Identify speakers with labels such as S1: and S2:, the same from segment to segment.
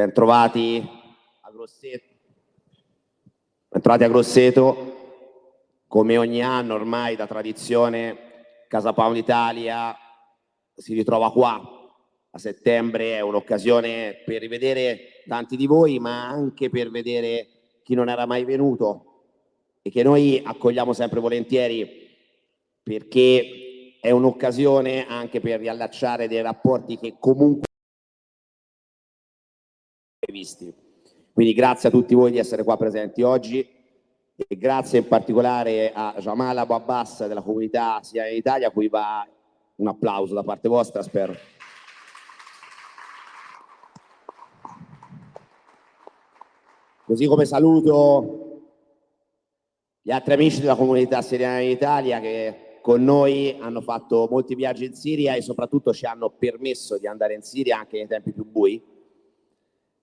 S1: Bentrovati a Grosseto. Bentrovati a Grosseto. Come ogni anno ormai da tradizione Casa Pound Italia si ritrova qua. A settembre è un'occasione per rivedere tanti di voi, ma anche per vedere chi non era mai venuto e che noi accogliamo sempre volentieri perché è un'occasione anche per riallacciare dei rapporti che comunque visti. Quindi grazie a tutti voi di essere qua presenti oggi e grazie in particolare a Jamal Abu Abbas della comunità sia in Italia a cui va un applauso da parte vostra, spero. Così come saluto gli altri amici della comunità siriana in Italia che con noi hanno fatto molti viaggi in Siria e soprattutto ci hanno permesso di andare in Siria anche nei tempi più bui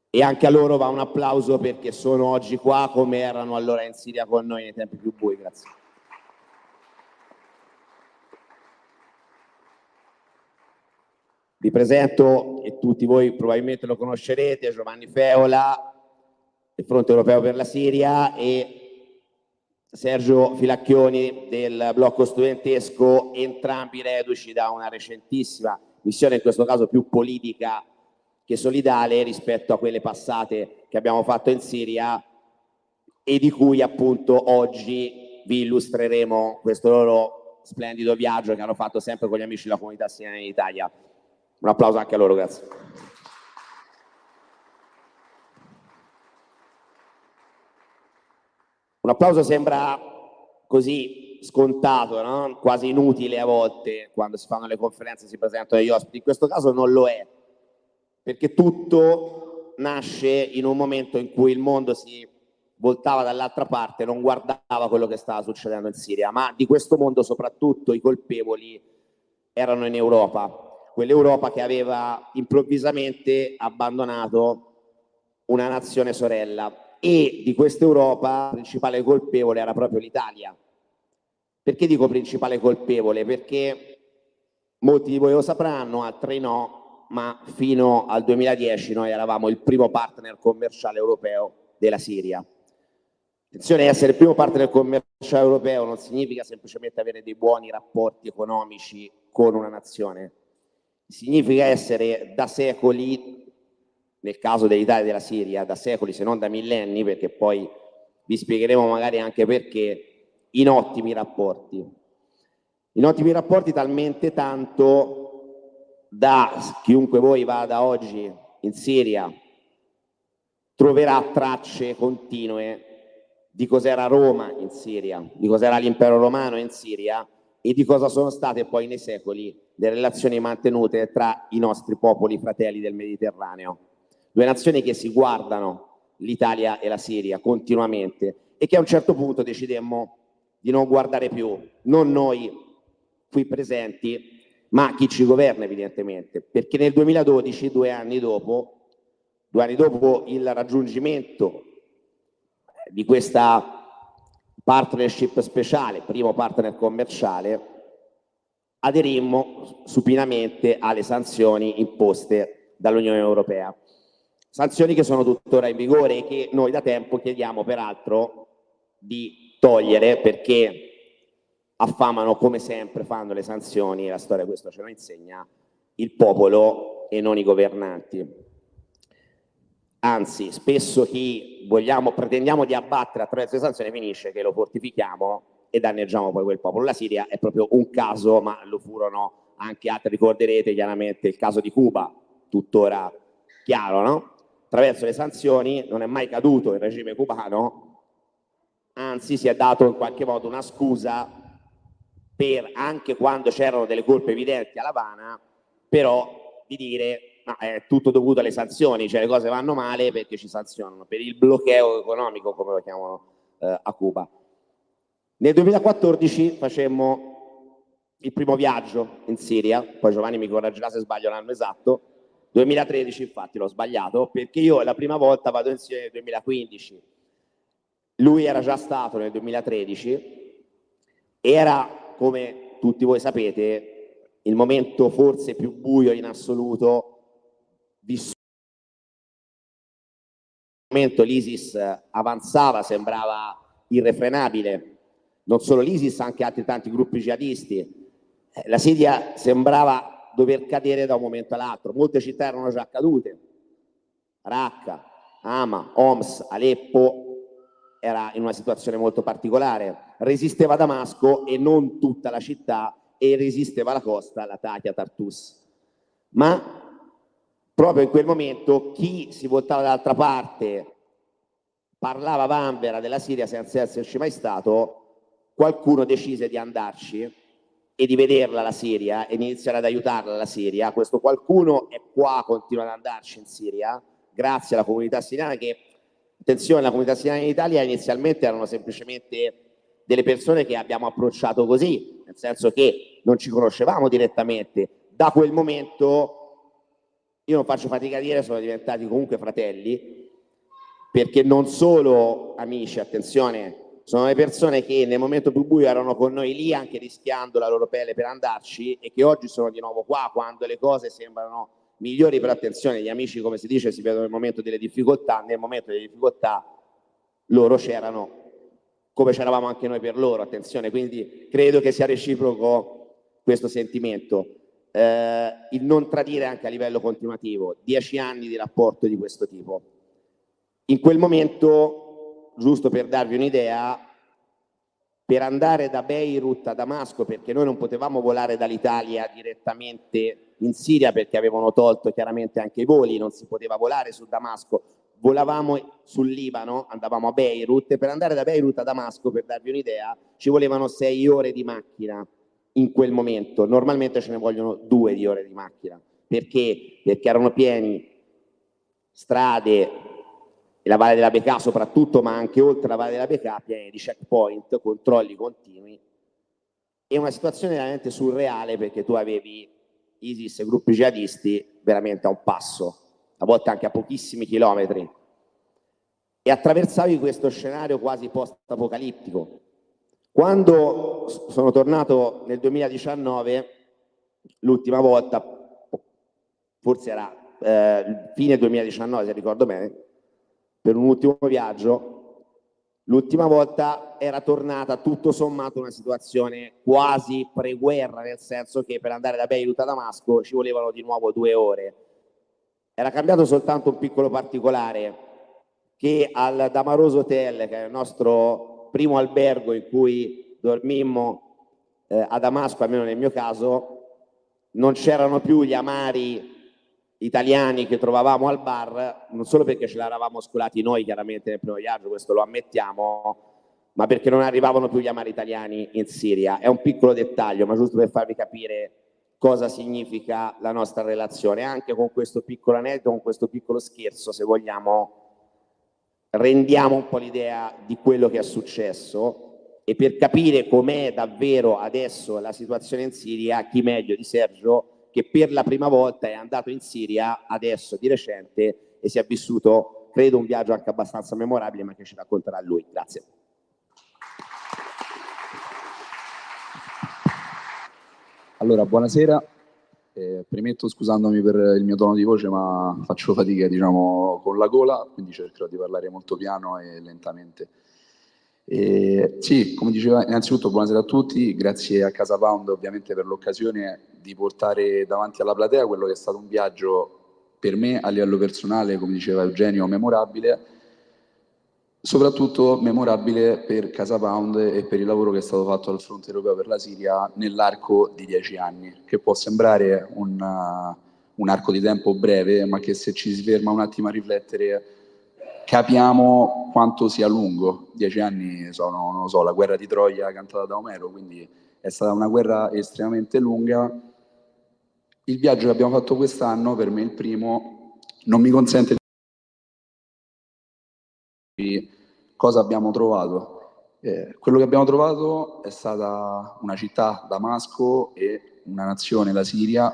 S1: e anche a loro va un applauso perché sono oggi qua come erano allora in Siria con noi nei tempi più bui. Grazie. Vi presento, e tutti voi probabilmente lo conoscerete, Giovanni Feola, del Fronte Europeo per la Siria e Sergio Filacchioni del blocco studentesco, entrambi reduci da una recentissima missione, in questo caso più politica che solidale rispetto a quelle passate che abbiamo fatto in Siria e di cui appunto oggi vi illustreremo questo loro splendido viaggio che hanno fatto sempre con gli amici della comunità siriana in Italia. Un applauso anche a loro, grazie. Un applauso sembra così scontato, no? quasi inutile a volte quando si fanno le conferenze e si presentano gli ospiti. In questo caso non lo è, perché tutto nasce in un momento in cui il mondo si voltava dall'altra parte, non guardava quello che stava succedendo in Siria, ma di questo mondo soprattutto i colpevoli erano in Europa, quell'Europa che aveva improvvisamente abbandonato una nazione sorella e di questa Europa il principale colpevole era proprio l'Italia. Perché dico principale colpevole? Perché molti di voi lo sapranno, altri no, ma fino al 2010 noi eravamo il primo partner commerciale europeo della Siria. Attenzione, essere il primo partner commerciale europeo non significa semplicemente avere dei buoni rapporti economici con una nazione, significa essere da secoli, nel caso dell'Italia e della Siria, da secoli se non da millenni, perché poi vi spiegheremo magari anche perché, in ottimi rapporti. In ottimi rapporti talmente tanto da chiunque voi vada oggi in Siria troverà tracce continue di cos'era Roma in Siria, di cos'era l'impero romano in Siria e di cosa sono state poi nei secoli le relazioni mantenute tra i nostri popoli fratelli del Mediterraneo. Due nazioni che si guardano, l'Italia e la Siria, continuamente e che a un certo punto decidemmo di non guardare più, non noi qui presenti, ma chi ci governa evidentemente, perché nel 2012, due anni dopo, due anni dopo il raggiungimento di questa partnership speciale, primo partner commerciale, aderimmo supinamente alle sanzioni imposte dall'Unione Europea. Sanzioni che sono tuttora in vigore e che noi da tempo chiediamo peraltro di togliere perché affamano come sempre fanno le sanzioni, la storia questo ce lo insegna, il popolo e non i governanti. Anzi, spesso chi vogliamo, pretendiamo di abbattere attraverso le sanzioni finisce che lo fortifichiamo e danneggiamo poi quel popolo. La Siria è proprio un caso, ma lo furono anche altri, ricorderete chiaramente il caso di Cuba, tuttora chiaro, no? Attraverso le sanzioni non è mai caduto il regime cubano, anzi si è dato in qualche modo una scusa per anche quando c'erano delle colpe evidenti all'Havana, però di dire no, è tutto dovuto alle sanzioni, cioè le cose vanno male perché ci sanzionano, per il bloqueo economico come lo chiamano eh, a Cuba. Nel 2014 facemmo il primo viaggio in Siria, poi Giovanni mi correggerà se sbaglio l'anno esatto, 2013 infatti l'ho sbagliato, perché io la prima volta vado in Siria nel 2015, lui era già stato nel 2013, era come tutti voi sapete, il momento forse più buio in assoluto vissuto momento l'ISIS avanzava, sembrava irrefrenabile, non solo l'ISIS, anche altri tanti gruppi jihadisti. Eh, la Siria sembrava dover cadere da un momento all'altro, molte città erano già cadute, Raqqa, Hama, Homs, Aleppo era in una situazione molto particolare, resisteva Damasco e non tutta la città e resisteva la costa, la Tatia Tartus. Ma proprio in quel momento chi si voltava dall'altra parte parlava vanvera della Siria senza esserci mai stato, qualcuno decise di andarci e di vederla la Siria e iniziare ad aiutarla la Siria. Questo qualcuno è qua, continua ad andarci in Siria, grazie alla comunità siriana che, attenzione, la comunità siriana in Italia inizialmente erano semplicemente delle persone che abbiamo approcciato così, nel senso che non ci conoscevamo direttamente. Da quel momento, io non faccio fatica a dire, sono diventati comunque fratelli, perché non solo amici, attenzione, sono le persone che nel momento più buio erano con noi lì anche rischiando la loro pelle per andarci e che oggi sono di nuovo qua quando le cose sembrano migliori, però attenzione, gli amici come si dice si vedono nel momento delle difficoltà, nel momento delle difficoltà loro c'erano come c'eravamo anche noi per loro, attenzione, quindi credo che sia reciproco questo sentimento. Eh, il non tradire anche a livello continuativo, dieci anni di rapporto di questo tipo. In quel momento giusto per darvi un'idea, per andare da Beirut a Damasco, perché noi non potevamo volare dall'Italia direttamente in Siria perché avevano tolto chiaramente anche i voli, non si poteva volare su Damasco, volavamo sul Libano, andavamo a Beirut e per andare da Beirut a Damasco, per darvi un'idea, ci volevano sei ore di macchina in quel momento, normalmente ce ne vogliono due di ore di macchina, perché? Perché erano pieni strade, la Valle della Becà soprattutto, ma anche oltre la Valle della Becà, pieni di checkpoint, controlli continui. È una situazione veramente surreale perché tu avevi ISIS e gruppi jihadisti veramente a un passo, a volte anche a pochissimi chilometri, e attraversavi questo scenario quasi post-apocalittico. Quando sono tornato nel 2019, l'ultima volta, forse era eh, fine 2019 se ricordo bene, per un ultimo viaggio. L'ultima volta era tornata tutto sommato una situazione quasi pre-guerra, nel senso che per andare da Beirut a Damasco ci volevano di nuovo due ore. Era cambiato soltanto un piccolo particolare, che al Damaroso Hotel, che è il nostro primo albergo in cui dormimmo eh, a Damasco, almeno nel mio caso, non c'erano più gli amari italiani che trovavamo al bar, non solo perché ce l'eravamo scolati noi chiaramente nel primo viaggio, questo lo ammettiamo, ma perché non arrivavano più gli amari italiani in Siria. È un piccolo dettaglio, ma giusto per farvi capire cosa significa la nostra relazione. Anche con questo piccolo aneddoto, con questo piccolo scherzo, se vogliamo, rendiamo un po' l'idea di quello che è successo e per capire com'è davvero adesso la situazione in Siria, chi meglio di Sergio che per la prima volta è andato in Siria adesso di recente e si è vissuto, credo, un viaggio anche abbastanza memorabile, ma che ci racconterà lui. Grazie.
S2: Allora, buonasera. Eh, premetto scusandomi per il mio tono di voce, ma faccio fatica, diciamo, con la gola, quindi cercherò di parlare molto piano e lentamente. Eh, sì, come diceva, innanzitutto buonasera a tutti, grazie a Casa Pound ovviamente per l'occasione di portare davanti alla platea quello che è stato un viaggio per me a livello personale, come diceva Eugenio, memorabile, soprattutto memorabile per Casa Pound e per il lavoro che è stato fatto al fronte europeo per la Siria nell'arco di dieci anni, che può sembrare un, uh, un arco di tempo breve, ma che se ci si ferma un attimo a riflettere capiamo quanto sia lungo. Dieci anni sono, non lo so, la guerra di Troia cantata da Omero, quindi è stata una guerra estremamente lunga. Il viaggio che abbiamo fatto quest'anno, per me il primo, non mi consente di cosa abbiamo trovato. Eh, quello che abbiamo trovato è stata una città, Damasco, e una nazione, la Siria,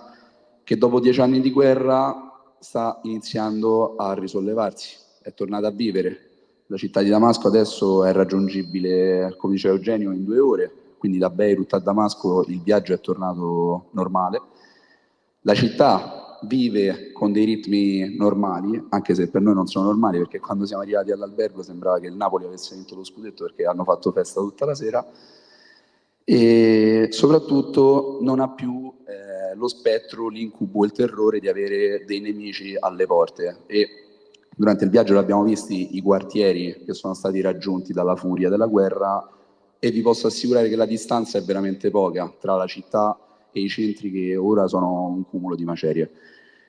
S2: che dopo dieci anni di guerra sta iniziando a risollevarsi è tornata a vivere. La città di Damasco adesso è raggiungibile, come diceva Eugenio, in due ore, quindi da Beirut a Damasco il viaggio è tornato normale. La città vive con dei ritmi normali, anche se per noi non sono normali, perché quando siamo arrivati all'albergo sembrava che il Napoli avesse vinto lo scudetto perché hanno fatto festa tutta la sera, e soprattutto non ha più eh, lo spettro, l'incubo, il terrore di avere dei nemici alle porte. E durante il viaggio l'abbiamo visti i quartieri che sono stati raggiunti dalla furia della guerra e vi posso assicurare che la distanza è veramente poca tra la città i centri che ora sono un cumulo di macerie.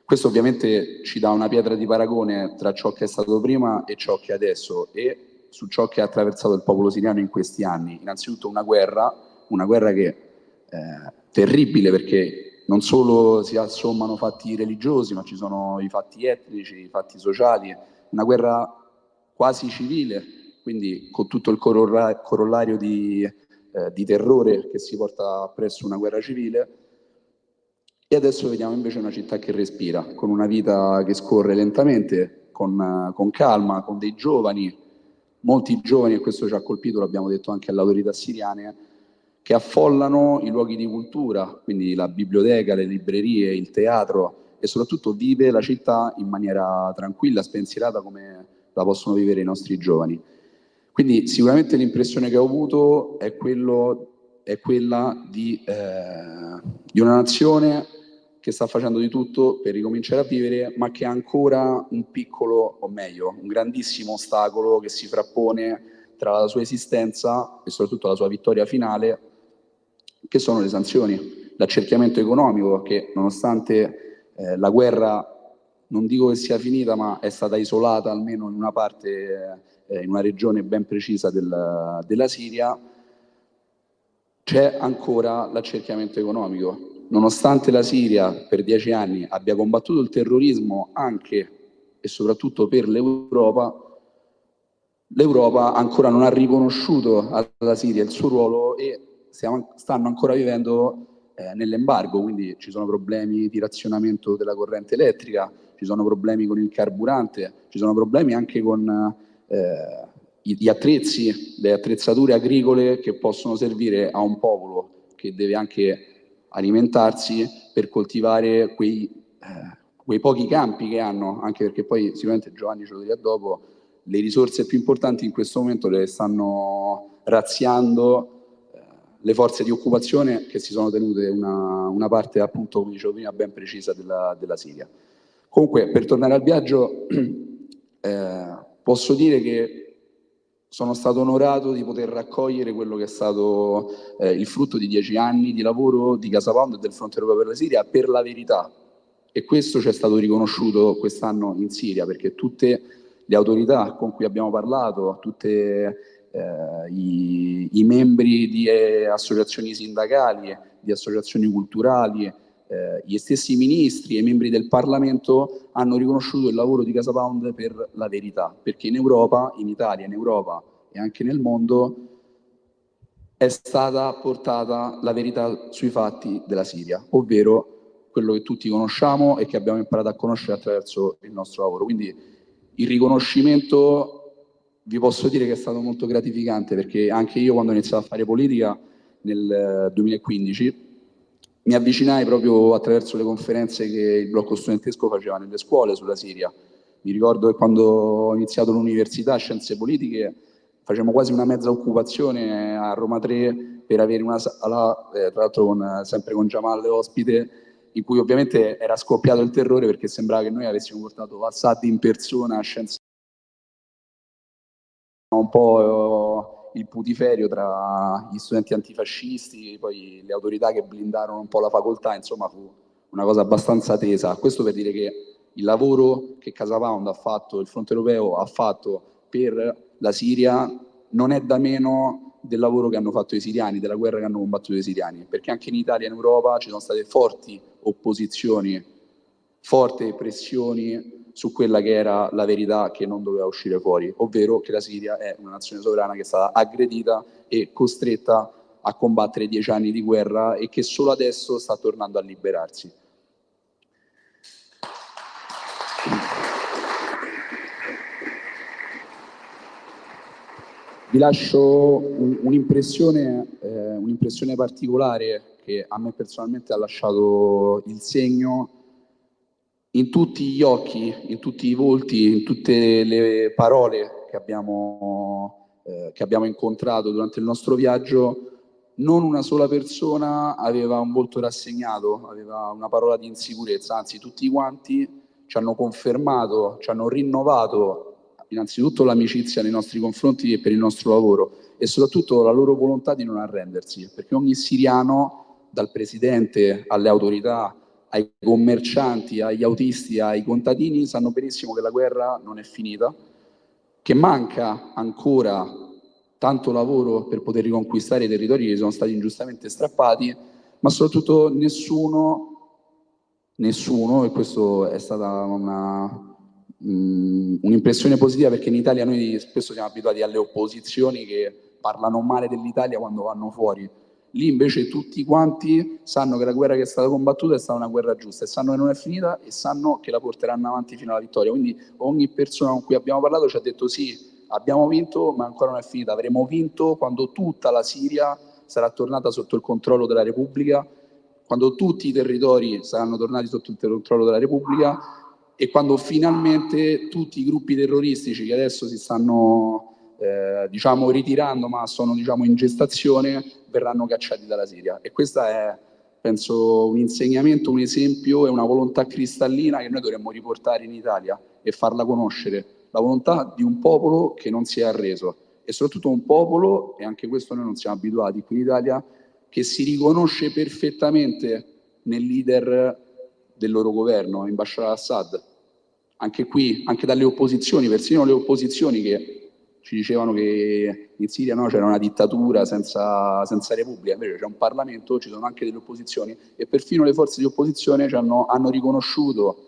S2: Questo ovviamente ci dà una pietra di paragone tra ciò che è stato prima e ciò che è adesso e su ciò che ha attraversato il popolo siriano in questi anni. Innanzitutto una guerra, una guerra che è eh, terribile perché non solo si assommano fatti religiosi, ma ci sono i fatti etnici, i fatti sociali, una guerra quasi civile, quindi con tutto il corollario di, eh, di terrore che si porta presso una guerra civile e adesso vediamo invece una città che respira, con una vita che scorre lentamente, con, con calma, con dei giovani, molti giovani, e questo ci ha colpito, l'abbiamo detto anche alle autorità siriane, che affollano i luoghi di cultura, quindi la biblioteca, le librerie, il teatro e soprattutto vive la città in maniera tranquilla, spensierata come la possono vivere i nostri giovani. Quindi sicuramente l'impressione che ho avuto è, quello, è quella di, eh, di una nazione che sta facendo di tutto per ricominciare a vivere, ma che ha ancora un piccolo, o meglio, un grandissimo ostacolo che si frappone tra la sua esistenza e soprattutto la sua vittoria finale, che sono le sanzioni, l'accerchiamento economico che nonostante eh, la guerra non dico che sia finita, ma è stata isolata almeno in una parte, eh, in una regione ben precisa del, della Siria, c'è ancora l'accerchiamento economico. Nonostante la Siria per dieci anni abbia combattuto il terrorismo anche e soprattutto per l'Europa, l'Europa ancora non ha riconosciuto alla Siria il suo ruolo e stiamo, stanno ancora vivendo eh, nell'embargo, quindi ci sono problemi di razionamento della corrente elettrica, ci sono problemi con il carburante, ci sono problemi anche con eh, gli attrezzi, le attrezzature agricole che possono servire a un popolo che deve anche alimentarsi per coltivare quei, eh, quei pochi campi che hanno, anche perché poi sicuramente Giovanni ce lo dirà dopo, le risorse più importanti in questo momento le stanno razziando eh, le forze di occupazione che si sono tenute una, una parte, appunto, come dicevo prima, ben precisa della, della Siria. Comunque, per tornare al viaggio, eh, posso dire che sono stato onorato di poter raccogliere quello che è stato eh, il frutto di dieci anni di lavoro di Casa Pound e del Fronte Europeo per la Siria per la verità. E questo ci è stato riconosciuto quest'anno in Siria, perché tutte le autorità con cui abbiamo parlato, tutti eh, i, i, membri di eh, associazioni sindacali, di associazioni culturali, eh, gli stessi ministri e i membri del Parlamento hanno riconosciuto il lavoro di Casa Pound per la verità, perché in Europa, in Italia, in Europa e anche nel mondo è stata portata la verità sui fatti della Siria, ovvero quello che tutti conosciamo e che abbiamo imparato a conoscere attraverso il nostro lavoro. Quindi il riconoscimento vi posso dire che è stato molto gratificante perché anche io quando ho iniziato a fare politica nel 2015 mi avvicinai proprio attraverso le conferenze che il blocco studentesco faceva nelle scuole sulla Siria. Mi ricordo che quando ho iniziato l'università, scienze politiche, facevamo quasi una mezza occupazione a Roma 3 per avere una sala, eh, tra l'altro con, sempre con Jamal ospite, in cui ovviamente era scoppiato il terrore perché sembrava che noi avessimo portato Assad in persona a scienze un po' il putiferio tra gli studenti antifascisti, poi le autorità che blindarono un po' la facoltà, insomma fu una cosa abbastanza tesa. Questo per dire che il lavoro che Casa Pound ha fatto, il fronte europeo ha fatto per la Siria non è da meno del lavoro che hanno fatto i siriani, della guerra che hanno combattuto i siriani, perché anche in Italia e in Europa ci sono state forti opposizioni, forti pressioni su quella che era la verità che non doveva uscire fuori, ovvero che la Siria è una nazione sovrana che è stata aggredita e costretta a combattere dieci anni di guerra e che solo adesso sta tornando a liberarsi. Vi lascio un'impressione, eh, un'impressione particolare che a me personalmente ha lasciato il segno in tutti gli occhi, in tutti i volti, in tutte le parole che abbiamo, eh, che abbiamo incontrato durante il nostro viaggio, non una sola persona aveva un volto rassegnato, aveva una parola di insicurezza, anzi tutti quanti ci hanno confermato, ci hanno rinnovato innanzitutto l'amicizia nei nostri confronti e per il nostro lavoro e soprattutto la loro volontà di non arrendersi, perché ogni siriano, dal presidente alle autorità, ai commercianti, agli autisti, ai contadini, sanno benissimo che la guerra non è finita, che manca ancora tanto lavoro per poter riconquistare i territori che sono stati ingiustamente strappati, ma soprattutto nessuno, nessuno, e questo è stata una, Mm, un'impressione positiva perché in Italia noi spesso siamo abituati alle opposizioni che parlano male dell'Italia quando vanno fuori. Lì invece tutti quanti sanno che la guerra che è stata combattuta è stata una guerra giusta e sanno che non è finita e sanno che la porteranno avanti fino alla vittoria. Quindi ogni persona con cui abbiamo parlato ci ha detto sì, abbiamo vinto, ma ancora non è finita. Avremo vinto quando tutta la Siria sarà tornata sotto il controllo della Repubblica, quando tutti i territori saranno tornati sotto il controllo della Repubblica e quando finalmente tutti i gruppi terroristici che adesso si stanno eh, diciamo ritirando ma sono diciamo in gestazione verranno cacciati dalla Siria. E questo è penso un insegnamento, un esempio e una volontà cristallina che noi dovremmo riportare in Italia e farla conoscere, la volontà di un popolo che non si è arreso. E soprattutto un popolo, e anche questo noi non siamo abituati qui in Italia, che si riconosce perfettamente nel leader del loro governo, in Bashar al-Assad. Anche qui, anche dalle opposizioni, persino le opposizioni che ci dicevano che in Siria no, c'era una dittatura senza, senza, repubblica, invece c'è un Parlamento, ci sono anche delle opposizioni e perfino le forze di opposizione hanno, hanno riconosciuto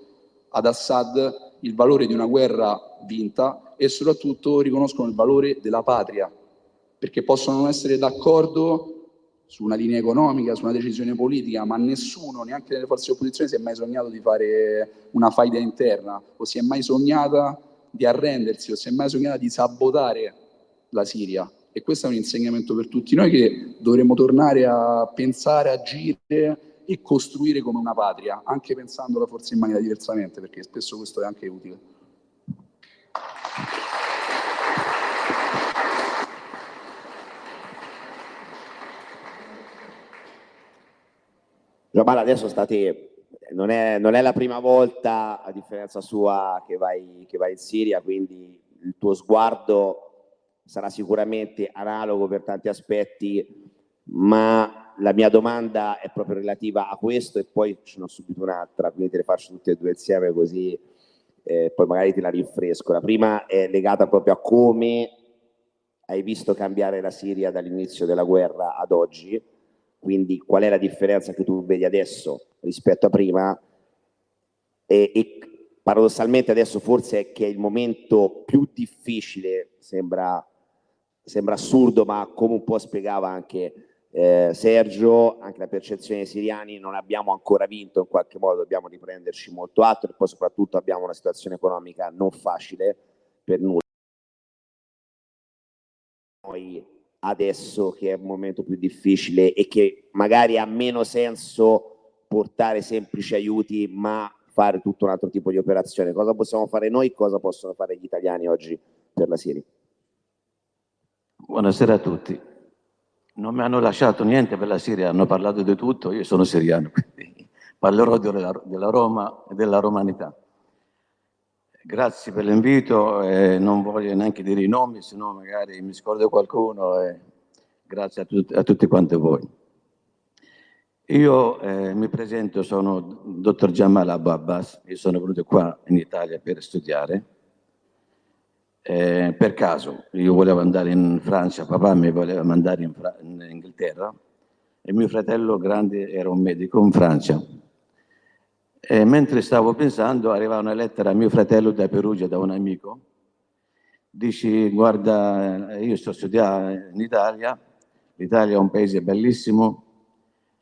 S2: ad Assad il valore di una guerra vinta e soprattutto riconoscono il valore della patria, perché possono non essere d'accordo su una linea economica, su una decisione politica, ma nessuno, neanche nelle forze di opposizione, si è mai sognato di fare una faida interna o si è mai sognata di arrendersi o si è mai sognata di sabotare la Siria. E questo è un insegnamento per tutti noi che dovremmo tornare a pensare, agire e costruire come una patria, anche pensandola forse in maniera diversamente, perché spesso questo è anche utile.
S1: Giamala adesso state, non è, non è, la prima volta, a differenza sua, che vai, che vai in Siria, quindi il tuo sguardo sarà sicuramente analogo per tanti aspetti, ma la mia domanda è proprio relativa a questo e poi ce n'ho subito un'altra, quindi te le faccio tutte e due insieme così eh, poi magari te la rinfresco. La prima è legata proprio a come hai visto cambiare la Siria dall'inizio della guerra ad oggi quindi qual è la differenza che tu vedi adesso rispetto a prima e, e paradossalmente adesso forse è che è il momento più difficile, sembra, sembra assurdo ma come un po' spiegava anche eh, Sergio, anche la percezione dei siriani, non abbiamo ancora vinto, in qualche modo dobbiamo riprenderci molto altro e poi soprattutto abbiamo una situazione economica non facile per nulla. Noi adesso che è un momento più difficile e che magari ha meno senso portare semplici aiuti ma fare tutto un altro tipo di operazione. Cosa possiamo fare noi? Cosa possono fare gli italiani oggi per la Siria?
S3: Buonasera a tutti. Non mi hanno lasciato niente per la Siria, hanno parlato di tutto, io sono siriano, quindi parlerò della, della Roma e della romanità. Grazie per l'invito, eh, non voglio neanche dire i nomi, se no magari mi scordo qualcuno. Eh. Grazie a, tut a, tutti quanti voi. Io eh, mi presento, sono dottor Jamal Abbas, io sono venuto qua in Italia per studiare. Eh, per caso, io volevo andare in Francia, papà mi voleva mandare in, in Inghilterra e mio fratello grande era un medico in Francia e mentre stavo pensando, arriva una lettera a mio fratello da Perugia, da un amico. Dici, guarda, io sto studiando in Italia, l'Italia è un paese bellissimo,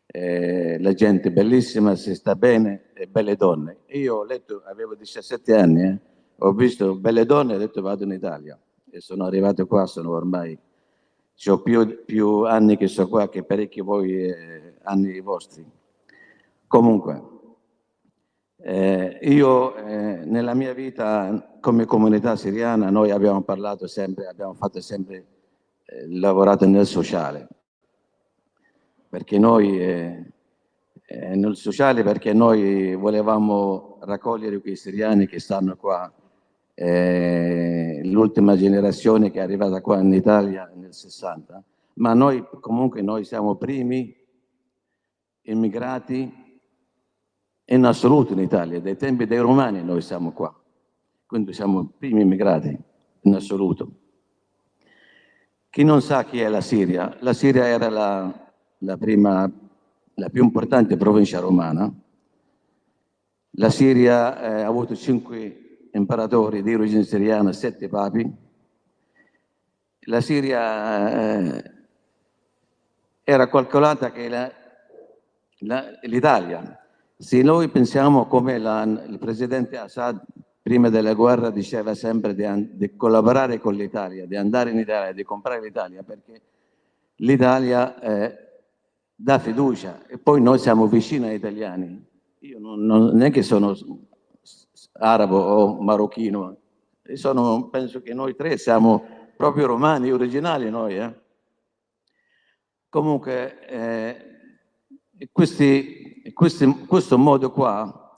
S3: eh, la gente è bellissima, si sta bene, e belle donne. Io ho letto, avevo 17 anni, eh, ho visto belle donne e ho detto vado in Italia. E sono arrivato qua, sono ormai, ho più, più anni che sono qua che parecchi voi eh, anni vostri. Comunque, Eh, io eh, nella mia vita come comunità siriana noi abbiamo parlato sempre, abbiamo fatto sempre, eh, lavorato nel sociale, perché noi, eh, eh, nel sociale perché noi volevamo raccogliere quei siriani che stanno qua, eh, l'ultima generazione che è arrivata qua in Italia nel 60, ma noi comunque noi siamo primi immigrati in assoluto in Italia, dai tempi dei romani noi siamo qua, quindi siamo i primi immigrati in assoluto. Chi non sa chi è la Siria? La Siria era la, la prima, la più importante provincia romana. La Siria eh, ha avuto cinque imperatori di origine siriana, sette papi. La Siria eh, era calcolata che l'Italia se noi pensiamo come la, il presidente Assad prima della guerra diceva sempre di, di collaborare con l'Italia, di andare in Italia, di comprare l'Italia, perché l'Italia eh, dà fiducia e poi noi siamo vicini agli italiani. Io non, non è che sono arabo o marocchino, sono, penso che noi tre siamo proprio romani, originali noi. Eh? Comunque, eh, questi, questi, questo modo qua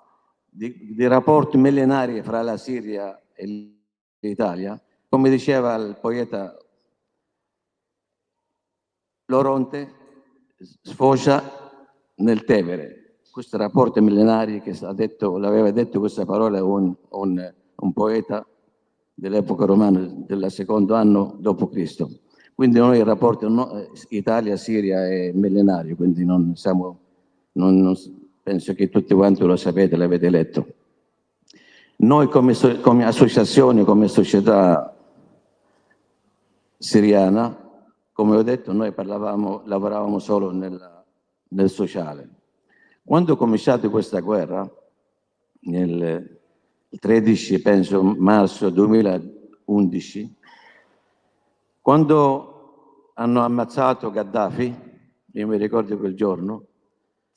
S3: di, di, rapporti millenari fra la Siria e l'Italia, come diceva il poeta Loronte, sfocia nel Tevere. Questi rapporti millenari che detto, l'aveva detto questa parola un, un, un poeta dell'epoca romana del secondo anno d.C. Quindi noi il rapporto no, Italia-Siria è millenario, quindi non siamo, non, non, penso che tutti quanti lo sapete, l'avete letto. Noi come, come associazione, come società siriana, come ho detto, noi parlavamo, lavoravamo solo nel, nel sociale. Quando ho cominciato questa guerra, nel 13 penso marzo 2011, quando hanno ammazzato Gaddafi, io mi ricordo quel giorno,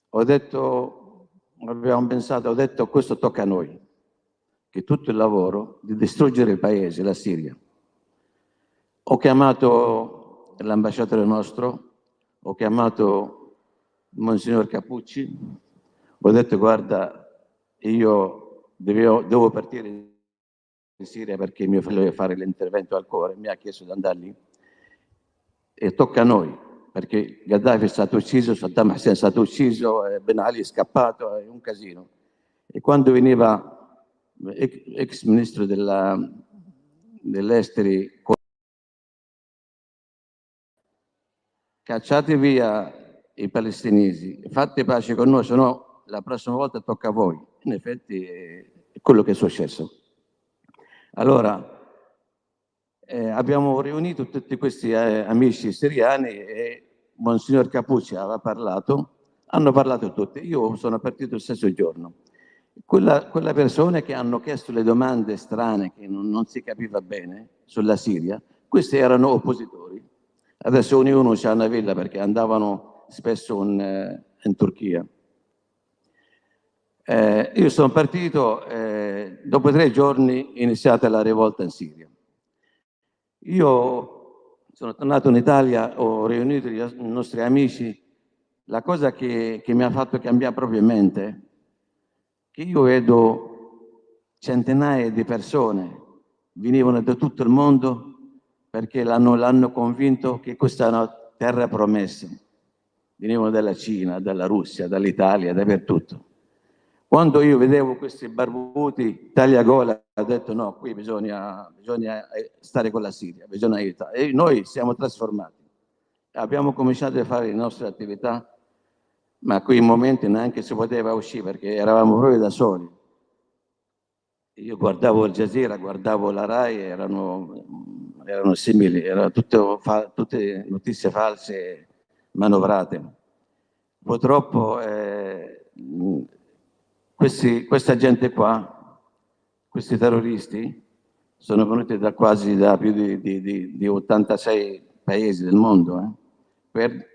S3: ho detto, abbiamo pensato, ho detto questo tocca a noi, che tutto il lavoro di distruggere il paese, la Siria. Ho chiamato l'ambasciatore nostro, ho chiamato Monsignor Capucci, ho detto guarda, io devo, devo partire in Siria perché mio figlio deve fare l'intervento al cuore, mi ha chiesto di andare lì e tocca a noi, perché Gheddafi è stato ucciso, Saddam Hussein è stato ucciso, Ben Ali è scappato, è un casino. E quando veniva ex ministro della, dell'esteri, cacciate via i palestinesi, fate pace con noi, se no la prossima volta tocca a voi. In effetti è quello che è successo. Allora, eh, abbiamo riunito tutti questi eh, amici siriani e Monsignor Capucci aveva parlato, hanno parlato tutti. Io sono partito lo stesso giorno. Quella, quella persona che hanno chiesto le domande strane, che non, non si capiva bene, sulla Siria, questi erano oppositori. Adesso ognuno ha una villa perché andavano spesso in, eh, in Turchia. Eh, io sono partito, eh, dopo tre giorni è iniziata la rivolta in Siria. Io sono tornato in Italia, ho riunito i nostri amici, la cosa che, che mi ha fatto cambiare proprio mente che io vedo centinaia di persone venivano da tutto il mondo perché l'hanno, l'hanno convinto che questa è una terra promessa. Venivano dalla Cina, dalla Russia, dall'Italia, dappertutto. Quando io vedevo questi barbuti tagliagola, ho detto no, qui bisogna, bisogna eh, stare con la Siria, bisogna aiutare. E noi siamo trasformati. Abbiamo cominciato a fare le nostre attività, ma a quei momenti neanche si poteva uscire perché eravamo proprio da soli. Io guardavo il Jazeera, guardavo la RAI, erano, erano simili, erano tutto, fa, tutte notizie false manovrate. Purtroppo eh, questi, questa gente qua, questi terroristi, sono venuti da quasi da più di, di, di, di 86 paesi del mondo eh, per,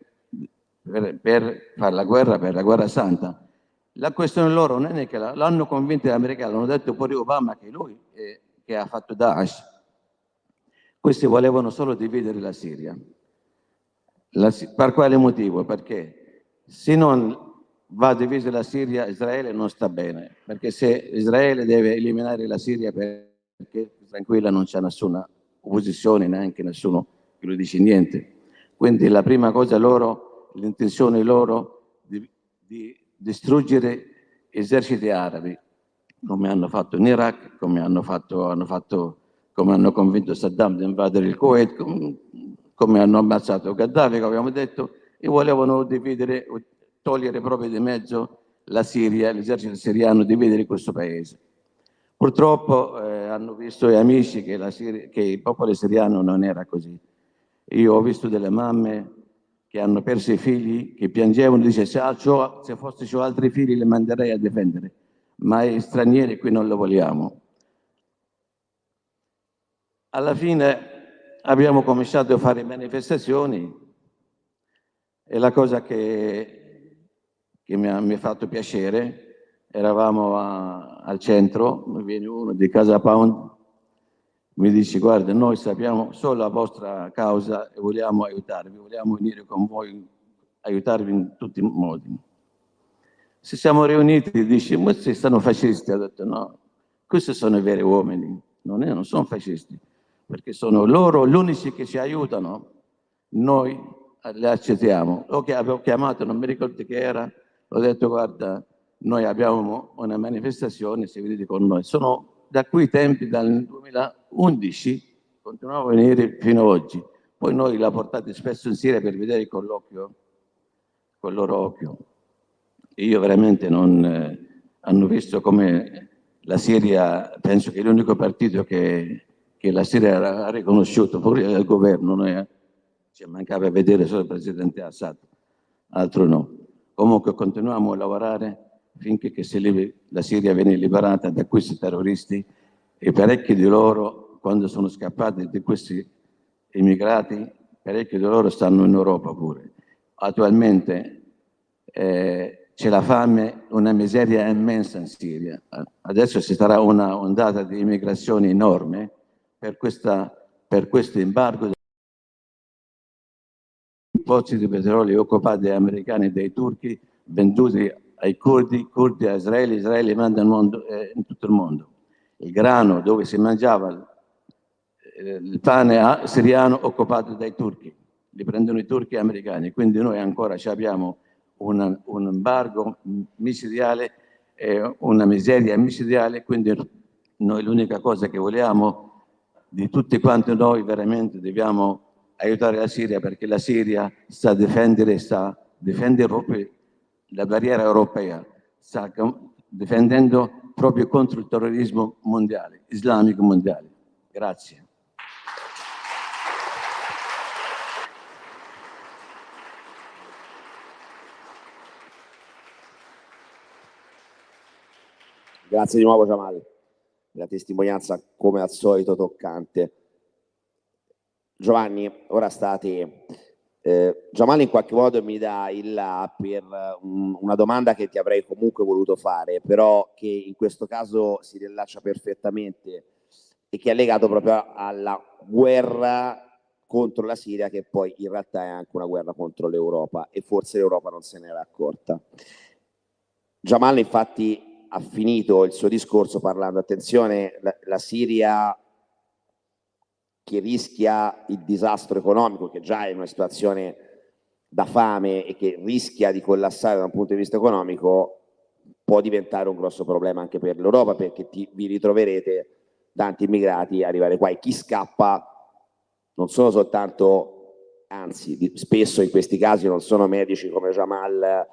S3: per, per, fare la guerra, per la guerra santa. La questione loro non è che l'hanno convinto gli americani, l'hanno detto pure Obama che lui eh, che ha fatto Daesh. Questi volevano solo dividere la Siria. La, per quale motivo? Perché se non va divisa la Siria, Israele non sta bene, perché se Israele deve eliminare la Siria perché tranquilla non c'è nessuna opposizione, neanche nessuno che lo dice niente. Quindi la prima cosa loro, l'intenzione loro di, di distruggere eserciti arabi, come hanno fatto in Iraq, come hanno, fatto, hanno, fatto, come hanno convinto Saddam di invadere il Kuwait, come hanno ammazzato Ghaddafi, come abbiamo detto, e volevano dividere, togliere proprio di mezzo la Siria, l'esercito siriano, dividere questo paese. Purtroppo eh, hanno visto gli amici che, Siria, che il popolo siriano non era così. Io ho visto delle mamme che hanno perso i figli, che piangevano, dice se, se fossi altri figli li manderei a difendere, ma gli stranieri qui non lo vogliamo. Alla fine abbiamo cominciato a fare manifestazioni e la cosa che, che mi, ha, mi, ha, fatto piacere, eravamo a, al centro, mi viene uno di Casa Pound, mi dice guarda noi sappiamo solo la vostra causa e vogliamo aiutarvi, vogliamo venire con voi, aiutarvi in tutti i modi. Se siamo riuniti dice ma se sono fascisti, ha detto no, questi sono i veri uomini, non, è, non sono fascisti perché sono loro gli unici che ci aiutano, noi li accettiamo. Lo che avevo chiamato, non mi ricordo che era, ho detto guarda, noi abbiamo una manifestazione, se venite con noi. Sono da quei tempi, dal 2011, continuavo a venire fino ad oggi. Poi noi la portate spesso in Siria per vedere con l'occhio, con il loro occhio. Io veramente non... Eh, hanno visto come la Siria, penso che l'unico partito che che la Siria ha riconosciuto pure il governo, noi ci mancava vedere solo il presidente Assad, altro no. Comunque continuiamo a lavorare finché la Siria viene liberata da questi terroristi e parecchi di loro, quando sono scappati di questi immigrati, parecchi di loro stanno in Europa pure. Attualmente eh, c'è la fame, una miseria immensa in Siria. Adesso ci sarà una ondata di immigrazione enorme per, questa, per questo embargo pozzi di petrolio occupati dagli americani e dai turchi, venduti ai curdi, curdi a Israele, Israele manda mondo, eh, in tutto il mondo. Il grano dove si mangiava eh, il pane siriano occupato dai turchi, li prendono i turchi e gli americani, quindi noi ancora abbiamo una, un embargo micidiale, eh, una miseria micidiale, quindi noi l'unica cosa che vogliamo di tutti quanti noi veramente dobbiamo aiutare la Siria perché la Siria sta difendendo, sta difendendo proprio la barriera europea, sta difendendo proprio contro il terrorismo mondiale, islamico mondiale. Grazie.
S1: Grazie di nuovo Jamal la testimonianza come al solito toccante. Giovanni, ora state... Eh, Giovanni in qualche modo mi dà il là per um, una domanda che ti avrei comunque voluto fare, però che in questo caso si rilascia perfettamente e che è legato proprio alla guerra contro la Siria, che poi in realtà è anche una guerra contro l'Europa e forse l'Europa non se n'era accorta. Jamal infatti ha finito il suo discorso parlando, attenzione, la, la Siria che rischia il disastro economico, che già è in una situazione da fame e che rischia di collassare da un punto di vista economico, può diventare un grosso problema anche per l'Europa, perché ti, vi ritroverete tanti immigrati arrivare qua. E chi scappa non sono soltanto, anzi spesso in questi casi non sono medici come Jamal,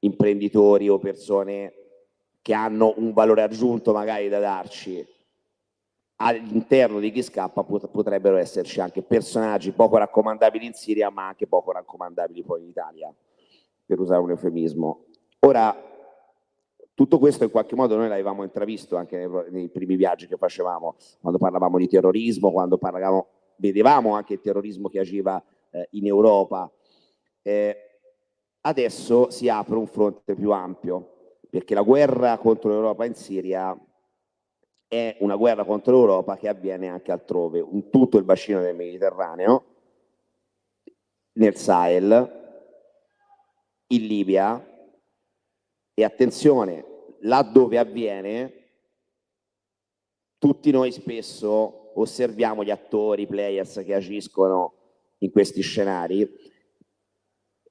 S1: imprenditori o persone che hanno un valore aggiunto magari da darci all'interno di chi scappa potrebbero esserci anche personaggi poco raccomandabili in Siria ma anche poco raccomandabili poi in Italia per usare un eufemismo. Ora tutto questo in qualche modo noi l'avevamo intravisto anche nei, nei, primi viaggi che facevamo quando parlavamo di terrorismo quando parlavamo, vedevamo anche il terrorismo che agiva eh, in Europa. Eh, adesso si apre un fronte più ampio perché la guerra contro l'Europa in Siria è una guerra contro l'Europa che avviene anche altrove, in tutto il bacino del Mediterraneo, nel Sahel, in Libia e attenzione, là dove avviene, tutti noi spesso osserviamo gli attori, i players che agiscono in questi scenari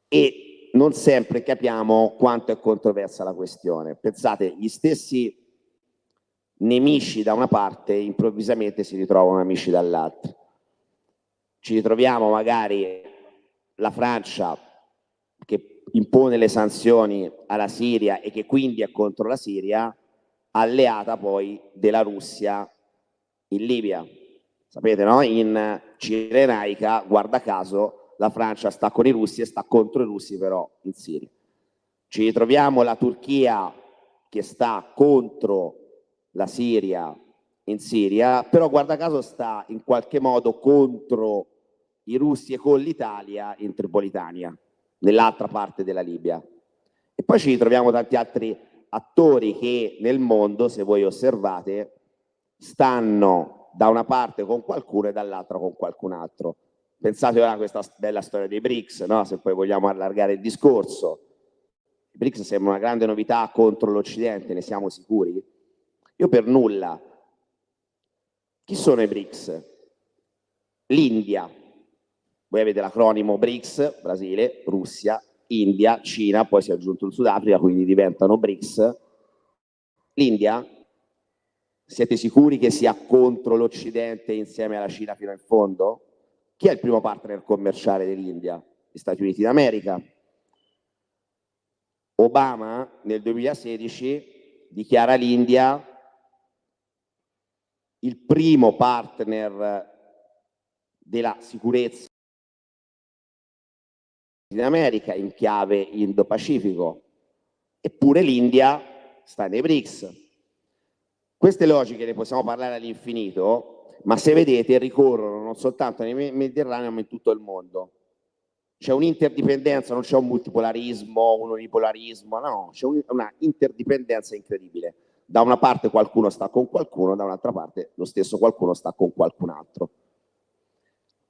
S1: e non sempre capiamo quanto è controversa la questione. Pensate, gli stessi nemici da una parte improvvisamente si ritrovano amici dall'altra. Ci ritroviamo magari la Francia che impone le sanzioni alla Siria e che quindi è contro la Siria, alleata poi della Russia in Libia. Sapete, no? In Cirenaica, guarda caso, la Francia sta con i russi e sta contro i russi però in Siria. Ci ritroviamo la Turchia che sta contro la Siria in Siria, però guarda caso sta in qualche modo contro i russi e con l'Italia in Tripolitania, nell'altra parte della Libia. E poi ci ritroviamo tanti altri attori che nel mondo, se voi osservate, stanno da una parte con qualcuno e dall'altra con qualcun altro. Pensate ora a questa bella storia dei BRICS, no? se poi vogliamo allargare il discorso. I BRICS sembra una grande novità contro l'Occidente, ne siamo sicuri? Io per nulla. Chi sono i BRICS? L'India. Voi avete l'acronimo BRICS, Brasile, Russia, India, Cina, poi si è aggiunto il Sudafrica, quindi diventano BRICS. L'India, siete sicuri che sia contro l'Occidente insieme alla Cina fino in fondo? Chi è il primo partner commerciale dell'India? Gli Stati Uniti d'America. Obama nel 2016 dichiara l'India il primo partner della sicurezza in America in chiave Indo-Pacifico, eppure l'India sta nei BRICS. Queste logiche ne possiamo parlare all'infinito, ma se vedete ricorrono non soltanto nel Mediterraneo ma in tutto il mondo. C'è un'interdipendenza, non c'è un multipolarismo, un unipolarismo, no, c'è una interdipendenza incredibile da una parte qualcuno sta con qualcuno, da un'altra parte lo stesso qualcuno sta con qualcun altro.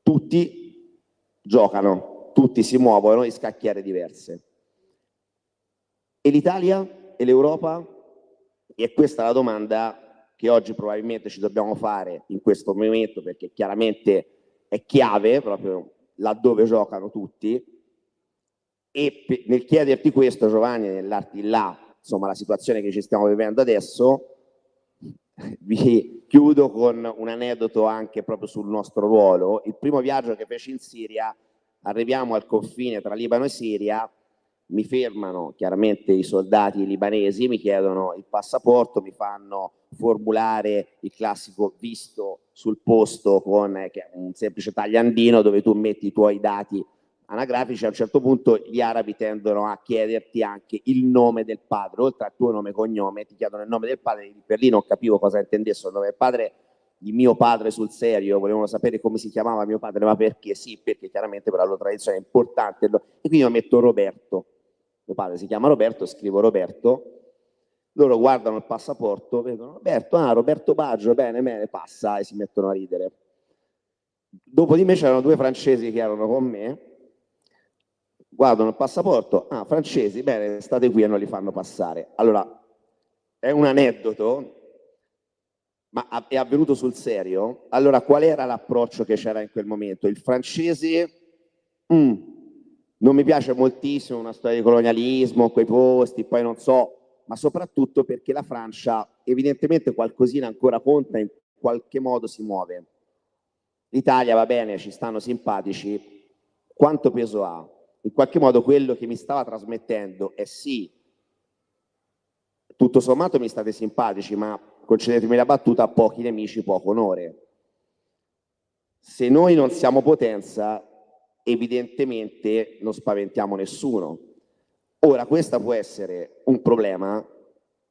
S1: Tutti giocano, tutti si muovono in scacchiere diverse. E l'Italia e l'Europa? E questa è la domanda che oggi probabilmente ci dobbiamo fare in questo momento perché chiaramente è chiave proprio laddove giocano tutti e nel chiederti questo Giovanni nell'arti là insomma, la situazione che ci stiamo vivendo adesso. Vi chiudo con un aneddoto anche proprio sul nostro ruolo. Il primo viaggio che feci in Siria, arriviamo al confine tra Libano e Siria, mi fermano chiaramente i soldati libanesi, mi chiedono il passaporto, mi fanno formulare il classico visto sul posto con eh, un semplice tagliandino dove tu metti i tuoi dati anagrafici, a un certo punto gli arabi tendono a chiederti anche il nome del padre, oltre al tuo nome e cognome, ti chiedono il nome del padre, per lì non capivo cosa intendesse il nome del padre, di mio padre sul serio, volevano sapere come si chiamava mio padre, ma perché? Sì, perché chiaramente per la loro tradizione è importante, e quindi io metto Roberto, mio padre si chiama Roberto, scrivo Roberto, loro guardano il passaporto, vedono Roberto, ah Roberto Baggio, bene, bene, passa e si mettono a ridere. Dopo di me c'erano due francesi che erano con me, guardano il passaporto, ah, francesi, bene, state qui e non li fanno passare. Allora, è un aneddoto, ma è avvenuto sul serio. Allora, qual era l'approccio che c'era in quel momento? Il francese, mm, non mi piace moltissimo una storia di colonialismo, quei posti, poi non so, ma soprattutto perché la Francia evidentemente qualcosina ancora conta, in qualche modo si muove. L'Italia va bene, ci stanno simpatici, quanto peso ha? In qualche modo quello che mi stava trasmettendo è sì, tutto sommato mi state simpatici, ma concedetemi la battuta, pochi nemici, poco onore. Se noi non siamo potenza, evidentemente non spaventiamo nessuno. Ora, questo può essere un problema,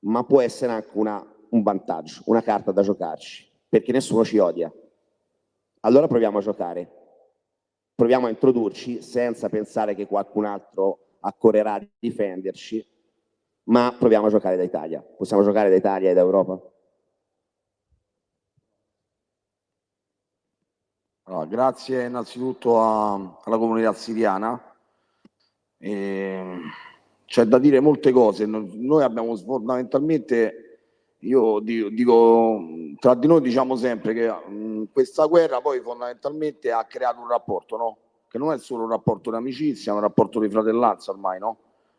S1: ma può essere anche una, un vantaggio, una carta da giocarci, perché nessuno ci odia. Allora proviamo a giocare proviamo a introdurci senza pensare che qualcun altro accorrerà a difenderci ma proviamo a giocare da Italia. Possiamo giocare da Italia e da Europa?
S4: Allora, grazie innanzitutto a, alla comunità siriana. c'è da dire molte cose. Noi abbiamo fondamentalmente, io dico, tra di noi diciamo sempre che mh, questa guerra poi fondamentalmente ha creato un rapporto, no? Che non è solo un rapporto di amicizia, è un rapporto di fratellanza ormai, no?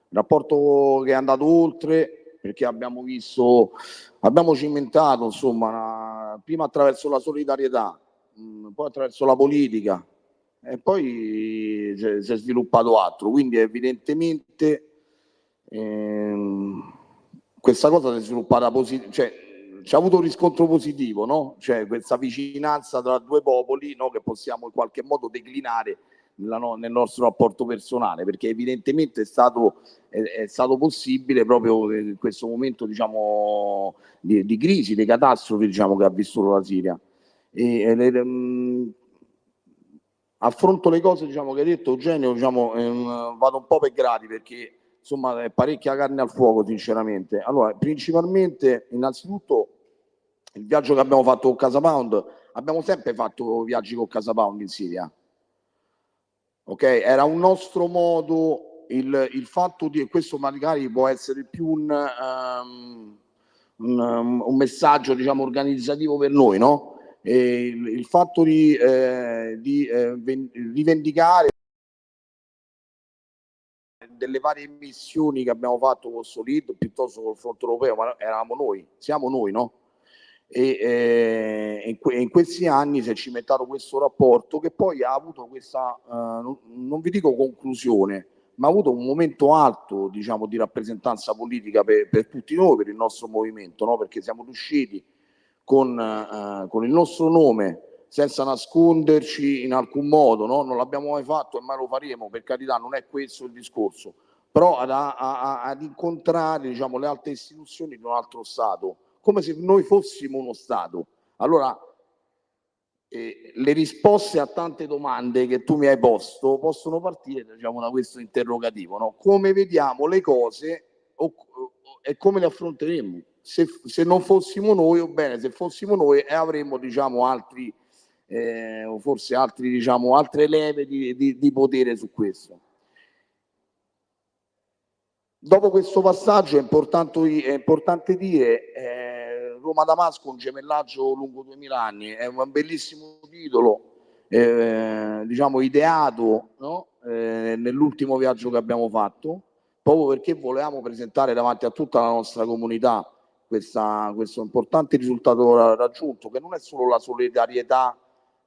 S4: Un rapporto che è andato oltre perché abbiamo visto, abbiamo cimentato, insomma, una, prima attraverso la solidarietà, mh, poi attraverso la politica e poi si è sviluppato altro. Quindi evidentemente ehm, questa cosa si è sviluppata positivamente, cioè c'è avuto un riscontro positivo, no? Cioè questa vicinanza tra due popoli no? che possiamo in qualche modo declinare nella, nel nostro rapporto personale, perché evidentemente è stato, è, è stato possibile proprio in questo momento diciamo, di, di crisi, di catastrofe diciamo, che ha vissuto la Siria. E, e, mh, mm, affronto le cose diciamo, che hai detto Eugenio, diciamo, ehm, vado un po' per gradi perché insomma è parecchia carne al fuoco sinceramente. Allora, principalmente, innanzitutto, il viaggio che abbiamo fatto con Casa Pound, abbiamo sempre fatto viaggi con Casa Pound in Siria. Ok? Era un nostro modo, il, il fatto di, questo magari può essere più un, um, un, un messaggio diciamo organizzativo per noi, no? E il, il fatto di, eh, di eh, rivendicare delle varie missioni che abbiamo fatto con Solid piuttosto col fronte europeo, ma eravamo noi, siamo noi, no? E eh, in, que- in, questi anni si è cimentato questo rapporto che poi ha avuto questa, eh, non, non, vi dico conclusione, ma ha avuto un momento alto diciamo, di rappresentanza politica per, per tutti noi, per il nostro movimento, no? perché siamo riusciti con, eh, con il nostro nome, senza nasconderci in alcun modo, no? non l'abbiamo mai fatto e mai lo faremo, per carità, non è questo il discorso, però ad, a, a, ad incontrare diciamo, le altre istituzioni di un altro Stato, come se noi fossimo uno Stato. Allora, eh, le risposte a tante domande che tu mi hai posto possono partire diciamo, da questo interrogativo, no? come vediamo le cose o, o, e come le affronteremo se, se, non fossimo noi, o bene, se fossimo noi e avremmo diciamo altri, eh, o forse altri, diciamo, altre leve di, di, di, potere su questo. Dopo questo passaggio è importante, è importante dire eh, Roma-Damasco, un gemellaggio lungo 2000 anni, è un bellissimo titolo, eh, diciamo ideato no? Eh, nell'ultimo viaggio che abbiamo fatto, proprio perché volevamo presentare davanti a tutta la nostra comunità questa, questo importante risultato raggiunto, che non è solo la solidarietà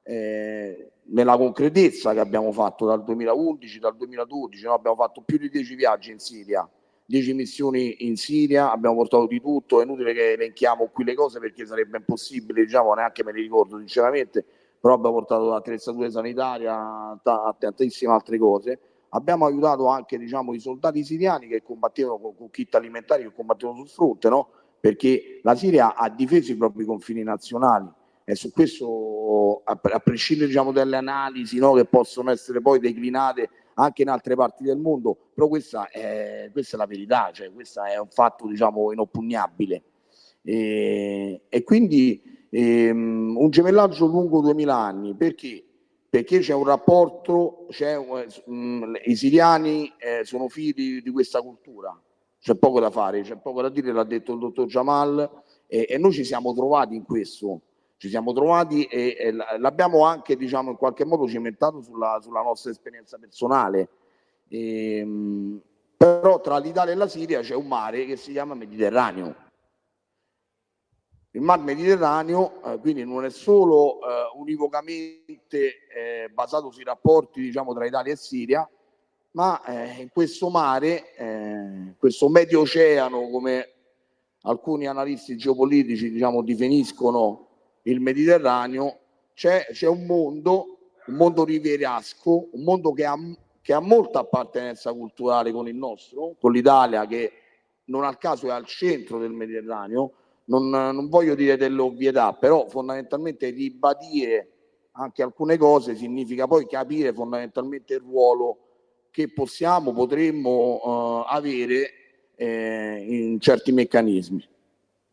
S4: eh, nella concretezza che abbiamo fatto dal 2011, dal 2012, no? abbiamo fatto più di 10 viaggi in Siria, 10 missioni in Siria, abbiamo portato di tutto, è inutile che elenchiamo qui le cose perché sarebbe impossibile, diciamo, neanche me le ricordo sinceramente, però abbiamo portato attrezzature sanitarie, a tantissime altre cose. Abbiamo aiutato anche diciamo, i soldati siriani che combattevano con, con kit alimentari, che combattevano sul fronte, no? perché la Siria ha difeso i propri confini nazionali e su questo, a, a prescindere diciamo, dalle analisi no, che possono essere poi declinate anche in altre parti del mondo, però questa è, questa è la verità, cioè questo è un fatto diciamo, inoppugnabile. E, e quindi ehm, un gemellaggio lungo 2000 anni, perché? Perché c'è un rapporto, c'è, mh, mm, i siriani eh, sono figli di questa cultura, c'è poco da fare, c'è poco da dire, l'ha detto il dottor Jamal, e, e noi ci siamo trovati in questo, ci siamo trovati e, e l'abbiamo anche, diciamo, in qualche modo cimentato sulla, sulla nostra esperienza personale. E, ehm, però tra l'Italia e la Siria c'è un mare che si chiama Mediterraneo. Il Mar Mediterraneo eh, quindi non è solo eh, univocamente eh, basato sui rapporti diciamo, tra Italia e Siria, ma eh, in questo mare, eh, questo medio oceano, come alcuni analisti geopolitici diciamo, definiscono il Mediterraneo, c'è, c'è un mondo, un mondo rivierasco, un mondo che ha, che ha molta appartenenza culturale con il nostro, con l'Italia che non al caso è al centro del Mediterraneo, non, non voglio dire delle ovvietà, però fondamentalmente ribadire anche alcune cose significa poi capire fondamentalmente il ruolo che possiamo, potremmo uh, avere eh, in certi meccanismi.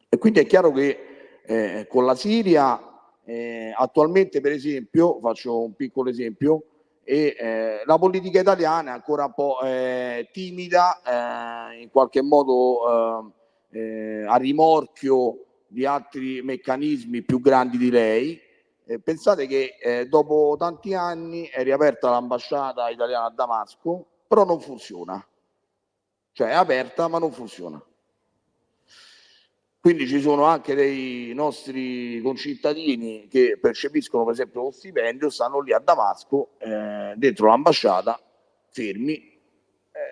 S4: E quindi è chiaro che eh, con la Siria eh, attualmente, per esempio, faccio un piccolo esempio, eh, la politica italiana è ancora un po' eh, timida, eh, in qualche modo eh, a rimorchio di altri meccanismi più grandi di lei. pensate che dopo tanti anni è riaperta l'ambasciata italiana a Damasco, però non funziona. Cioè è aperta ma non funziona. Quindi ci sono anche dei nostri concittadini che percepiscono per esempio lo stipendio, stanno lì a Damasco, eh, dentro l'ambasciata, fermi,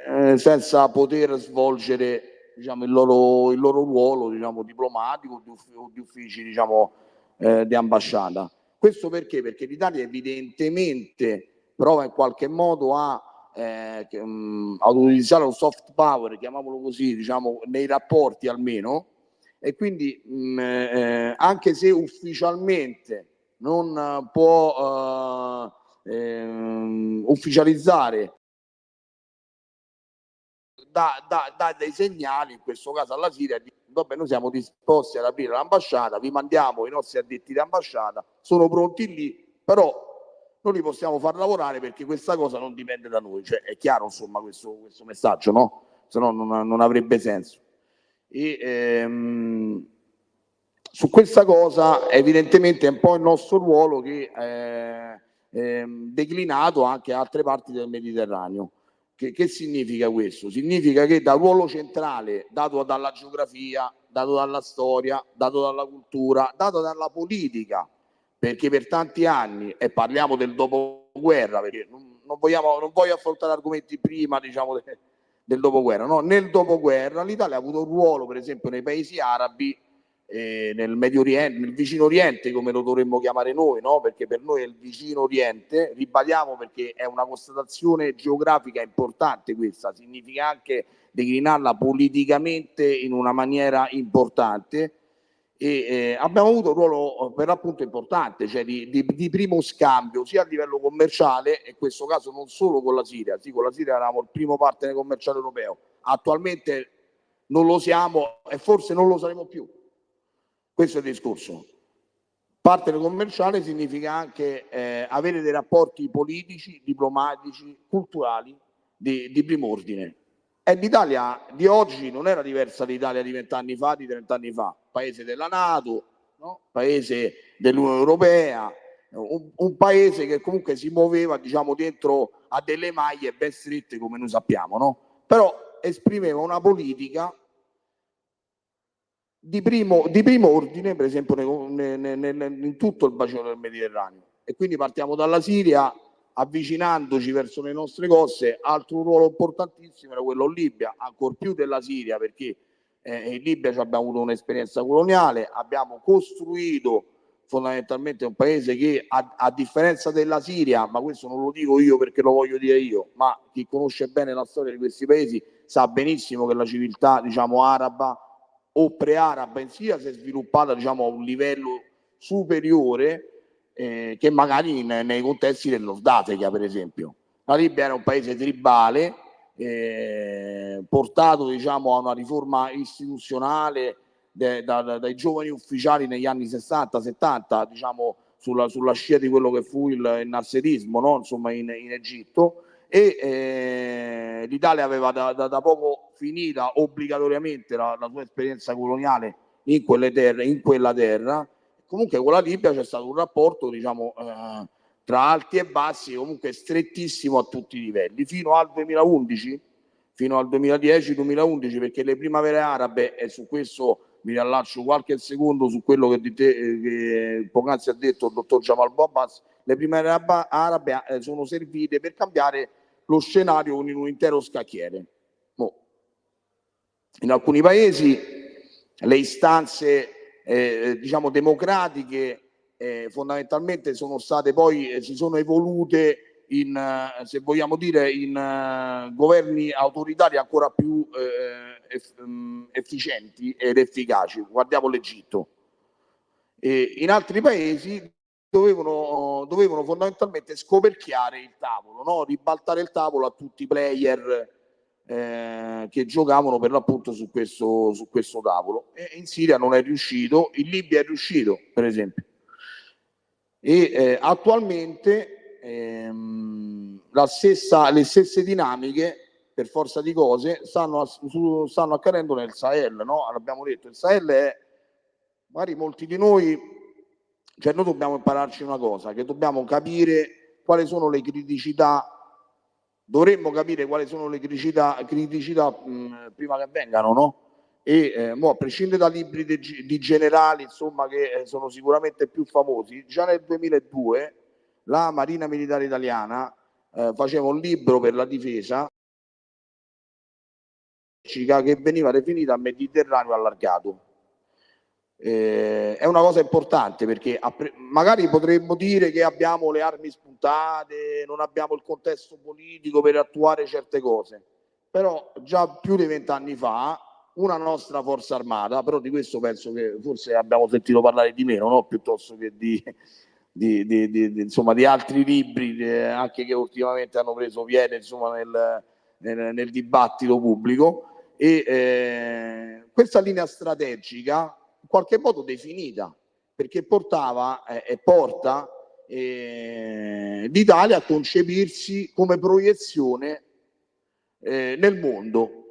S4: eh, senza poter svolgere diciamo, il, loro, il, loro, ruolo diciamo, diplomatico o di uffici diciamo, eh, di ambasciata. Questo perché? Perché l'Italia evidentemente prova in qualche modo a eh, mm, ad utilizzare lo soft power, chiamiamolo così, diciamo, nei rapporti almeno, e quindi mh, mm, eh, anche se ufficialmente non può eh, eh, ufficializzare dà, dà, dà, dei segnali, in questo caso alla Siria, di, vabbè, noi siamo disposti ad aprire l'ambasciata, vi mandiamo i nostri addetti di ambasciata, sono pronti lì, però non li possiamo far lavorare perché questa cosa non dipende da noi, cioè, è chiaro insomma questo, questo messaggio, no? Se no non, non avrebbe senso. E, ehm, su questa cosa evidentemente è un po' il nostro ruolo che è ehm, declinato anche a altre parti del Mediterraneo. Che, che, significa questo? Significa che dal ruolo centrale dato dalla geografia, dato dalla storia, dato dalla cultura, dato dalla politica, perché per tanti anni, e parliamo del dopoguerra, perché non, non, vogliamo, non voglio affrontare argomenti prima, diciamo, del dopoguerra. No? Nel dopoguerra l'Italia ha avuto un ruolo, per esempio, nei paesi arabi, eh, nel Medio Oriente, nel vicino Oriente, come lo dovremmo chiamare noi, no? perché per noi è il vicino Oriente, ribadiamo perché è una constatazione geografica importante questa, significa anche declinarla politicamente in una maniera importante e eh, abbiamo avuto un ruolo per l'appunto importante, cioè di, di, di, primo scambio sia a livello commerciale, e in questo caso non solo con la Siria, sì, con la Siria eravamo il primo partner commerciale europeo, attualmente non lo siamo e forse non lo saremo più. Questo è il discorso. Partner commerciale significa anche eh, avere dei rapporti politici, diplomatici, culturali di, di primo ordine. E l'Italia di oggi non era diversa dall'Italia di vent'anni fa, di trent'anni fa, paese della Nato, no? paese dell'Unione Europea, un, un, paese che comunque si muoveva diciamo, dentro a delle maglie ben strette come noi sappiamo, no? però esprimeva una politica di primo, di primo ordine, per esempio nel, nel, nel, in tutto il bacino del Mediterraneo. E quindi partiamo dalla Siria avvicinandoci verso le nostre coste, altro ruolo importantissimo era quello in Libia, ancora più della Siria, perché eh, in Libia abbiamo avuto un'esperienza coloniale, abbiamo costruito fondamentalmente un paese che a, a, differenza della Siria, ma questo non lo dico io perché lo voglio dire io, ma chi conosce bene la storia di questi paesi sa benissimo che la civiltà diciamo araba o pre-araba in Siria si è sviluppata diciamo a un livello superiore eh, che magari in, nei contesti del Nord Africa, per esempio. La Libia era un paese tribale, eh, portato diciamo, a una riforma istituzionale de, da, da, dai giovani ufficiali negli anni 60-70, diciamo, sulla, sulla, scia di quello che fu il, il nasserismo no? Insomma, in, in, Egitto. E eh, l'Italia aveva da, da, poco finita obbligatoriamente la, la sua esperienza coloniale in, quelle terre, in quella terra comunque con la Libia c'è stato un rapporto diciamo eh, tra alti e bassi comunque strettissimo a tutti i livelli. Fino al 2011 fino al 2010-2011 perché le primavere arabe e su questo mi riallaccio qualche secondo su quello che, te, eh, che poc'anzi ha detto il dottor Jamal Bobas le primavere arabe eh, sono servite per cambiare lo scenario in un intero scacchiere. In alcuni paesi le istanze eh, diciamo democratiche eh, fondamentalmente sono state poi eh, si sono evolute in eh, se vogliamo dire in uh, governi autoritari ancora più eh, eff- um, efficienti ed efficaci guardiamo l'Egitto e in altri paesi dovevano, dovevano fondamentalmente scoperchiare il tavolo no? ribaltare il tavolo a tutti i player eh, che giocavano per l'appunto su questo, su questo tavolo. E in Siria non è riuscito, in Libia è riuscito, per esempio. E eh, attualmente ehm, stessa, le stesse dinamiche, per forza di cose, stanno, su, stanno accadendo nel Sahel. No? L'abbiamo detto, il Sahel è, magari molti di noi, cioè noi dobbiamo impararci una cosa, che dobbiamo capire quali sono le criticità dovremmo capire quali sono le criticità, criticità mh, prima che vengano, no? E eh, mo, a prescindere da libri di, di generali, insomma, che eh, sono sicuramente più famosi, già nel 2002 la Marina Militare Italiana eh, faceva un libro per la difesa che veniva definita Mediterraneo allargato eh, è una cosa importante perché magari potremmo dire che abbiamo le armi spuntate, non abbiamo il contesto politico per attuare certe cose, però già più di vent'anni fa una nostra forza armata, però di questo penso che forse abbiamo sentito parlare di meno, no? piuttosto che di, di, di, di, insomma, altri libri eh, anche che ultimamente hanno preso piede insomma, nel, nel, nel dibattito pubblico. E eh, questa linea strategica qualche modo definita, perché portava eh, e porta eh, l'Italia a concepirsi come proiezione eh, nel mondo.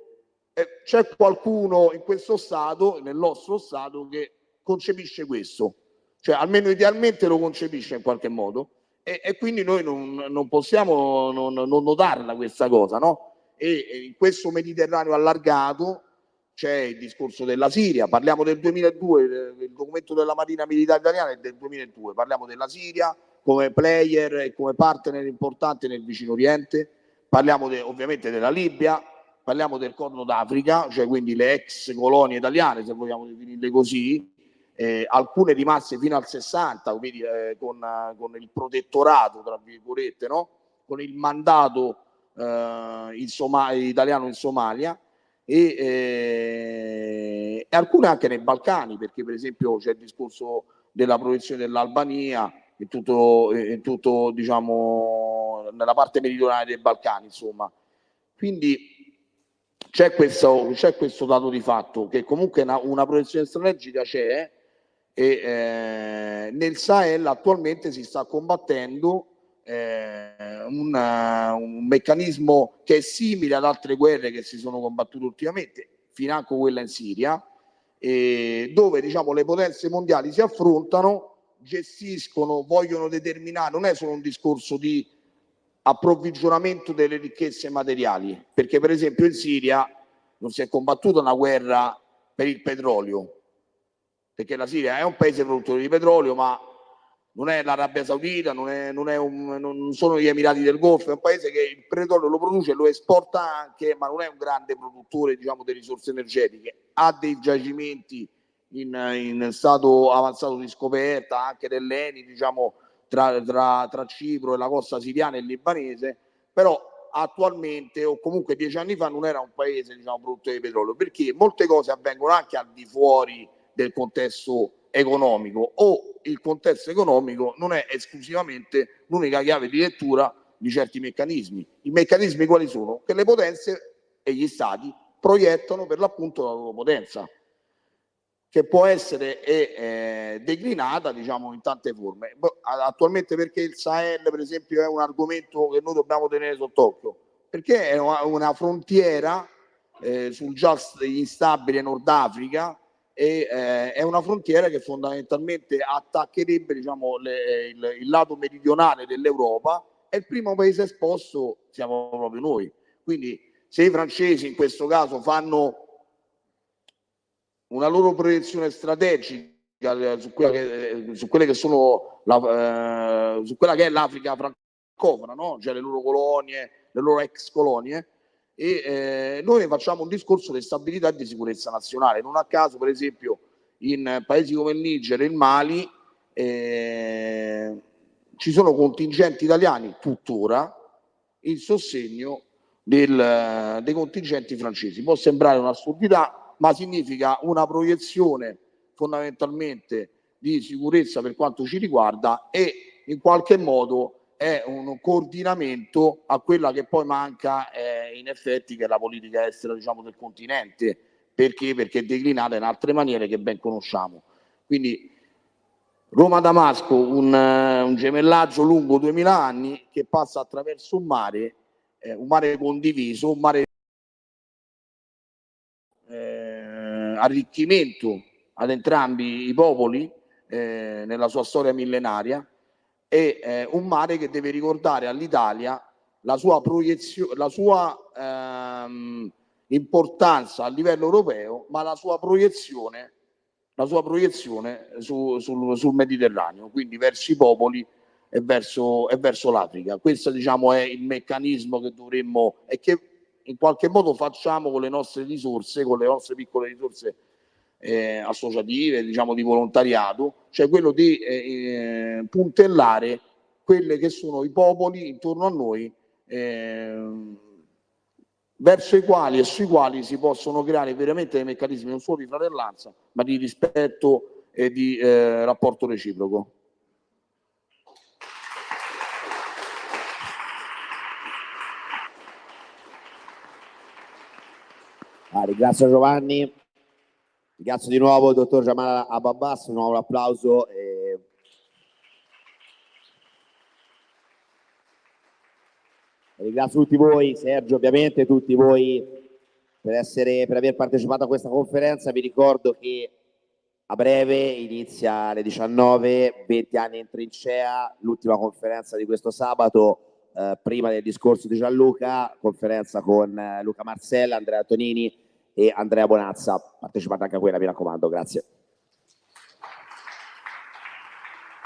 S4: c'è qualcuno in questo Stato, nel nostro Stato, che concepisce questo, cioè almeno idealmente lo concepisce in qualche modo e, e quindi noi non, non possiamo non, non, notarla questa cosa, no? E, e in questo Mediterraneo allargato c'è il discorso della Siria, parliamo del 2002, il documento della Marina Militare Italiana è del 2002, parliamo della Siria come player e come partner importante nel vicino Oriente, parliamo de, ovviamente della Libia, parliamo del Corno d'Africa, cioè quindi le ex colonie italiane, se vogliamo definirle così, eh, alcune rimaste fino al 60, quindi eh, con, con, il protettorato, tra virgolette, no? con il mandato eh, in Soma- italiano in Somalia, e, eh, e, alcune anche nei Balcani, perché per esempio c'è il discorso della protezione dell'Albania in tutto, in tutto diciamo, nella parte meridionale dei Balcani, insomma. Quindi c'è questo, c'è questo dato di fatto che comunque una, una protezione strategica c'è e eh, nel Sahel attualmente si sta combattendo eh, una, un meccanismo che è simile ad altre guerre che si sono combattute ultimamente, financo quella in Siria, eh, dove diciamo, le potenze mondiali si affrontano, gestiscono, vogliono determinare, non è solo un discorso di approvvigionamento delle ricchezze materiali, perché per esempio in Siria non si è combattuta una guerra per il petrolio, perché la Siria è un paese produttore di petrolio, ma non è l'Arabia Saudita, non, è, non, è un, non, sono gli Emirati del Golfo, è un paese che il petrolio lo produce lo esporta anche, ma non è un grande produttore diciamo, di risorse energetiche, ha dei giacimenti in, in stato avanzato di scoperta, anche dell'ENI, diciamo, tra, tra, tra Cipro e la costa siriana e libanese, però attualmente o comunque dieci anni fa non era un paese diciamo, produttore di petrolio, perché molte cose avvengono anche al di fuori del contesto economico o il contesto economico non è esclusivamente l'unica chiave di lettura di certi meccanismi. I meccanismi quali sono? Che le potenze e gli stati proiettano per l'appunto la loro potenza, che può essere eh, declinata diciamo, in tante forme. Attualmente perché il Sahel, per esempio, è un argomento che noi dobbiamo tenere sott'occhio? Perché è una, frontiera eh, sul già instabile Nord Africa e eh, è una frontiera che fondamentalmente attaccherebbe diciamo, le, il, il, lato meridionale dell'Europa e il primo paese esposto siamo proprio noi. Quindi se i francesi in questo caso fanno una loro proiezione strategica eh, su, quella che, eh, su quelle che sono la, eh, su quella che è l'Africa francofona, no? cioè le loro colonie, le loro ex colonie, e eh, noi facciamo un discorso di stabilità e di sicurezza nazionale. Non a caso, per esempio, in paesi come il Niger e il Mali eh, ci sono contingenti italiani tuttora in sostegno del, dei contingenti francesi. Può sembrare un'assurdità, ma significa una proiezione fondamentalmente di sicurezza per quanto ci riguarda e in qualche modo è un coordinamento a quella che poi manca eh, in effetti che è la politica estera diciamo, del continente. Perché? Perché è declinata in altre maniere che ben conosciamo. Quindi Roma-Damasco, un, un, gemellaggio lungo 2000 anni che passa attraverso un mare, eh, un mare condiviso, un mare eh, arricchimento ad entrambi i popoli eh, nella sua storia millenaria è eh, un mare che deve ricordare all'Italia la sua proiezione, la sua ehm, importanza a livello europeo, ma la sua proiezione, la sua proiezione su, sul, sul, Mediterraneo, quindi verso i popoli e verso, e verso l'Africa. Questo diciamo, è il meccanismo che dovremmo e che in qualche modo facciamo con le nostre risorse, con le nostre piccole risorse eh, associative, diciamo di volontariato, cioè quello di eh, eh, puntellare quelli che sono i popoli intorno a noi eh, verso i quali e sui quali si possono creare veramente dei meccanismi non solo di fratellanza, ma di rispetto e di eh, rapporto reciproco.
S1: Ah, ringrazio Giovanni. Ringrazio di nuovo il dottor Jamal Ababbas, un nuovo applauso. E... Ringrazio tutti voi, Sergio ovviamente, tutti voi per, essere, per aver partecipato a questa conferenza. Vi ricordo che a breve inizia alle 19, 20 anni in trincea, l'ultima conferenza di questo sabato, eh, prima del discorso di Gianluca, conferenza con eh, Luca Marcella, Andrea Tonini e Andrea Bonazza. Partecipate anche a quella, mi raccomando, grazie.